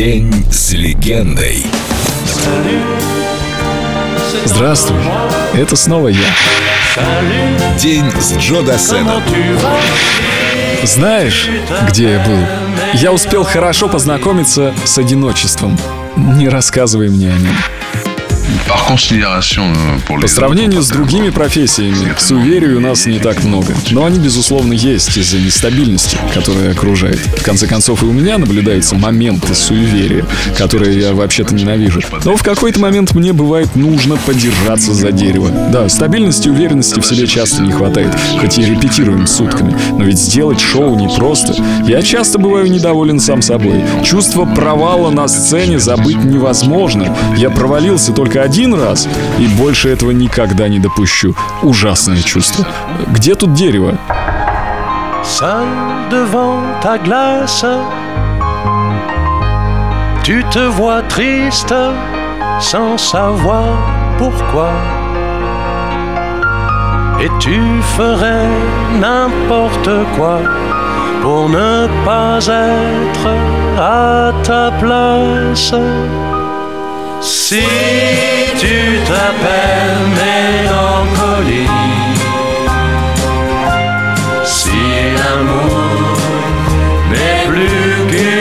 День с легендой. Здравствуй, это снова я. День с Джо Дассеном. Знаешь, где я был? Я успел хорошо познакомиться с одиночеством. Не рассказывай мне о нем. Euh, По сравнению с другими профессиями, суеверий у нас не так много. Но они, безусловно, есть из-за нестабильности, которая окружает. В конце концов, и у меня наблюдаются моменты суеверия, которые я вообще-то ненавижу. Но в какой-то момент мне бывает нужно подержаться за дерево. Да, стабильности и уверенности в себе часто не хватает, хоть и репетируем сутками. Но ведь сделать шоу непросто. Я часто бываю недоволен сам собой. Чувство провала на сцене забыть невозможно. Я провалился только один раз, и больше этого никогда не допущу. Ужасное чувство. Где тут дерево? Seul devant ta glace, tu te vois triste sans savoir pourquoi. Et tu ferais n'importe quoi pour ne pas être à ta place. Si tu t'appelles mélancolie, si l'amour n'est plus qu'une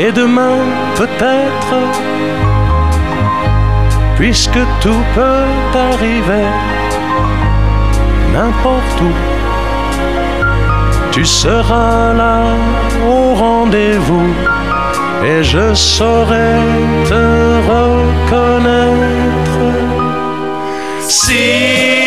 Et demain, peut-être, puisque tout peut arriver, n'importe où, tu seras là au rendez-vous et je saurai te reconnaître. Si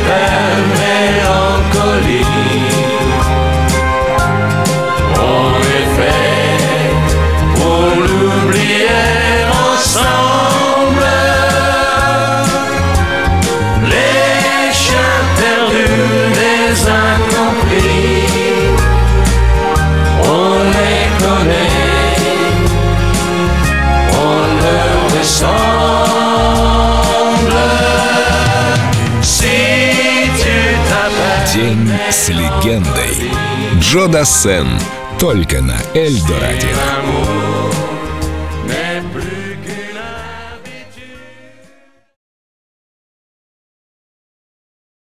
time. День с легендой. Джо Дассен. Только на Эльдо радио. l'amour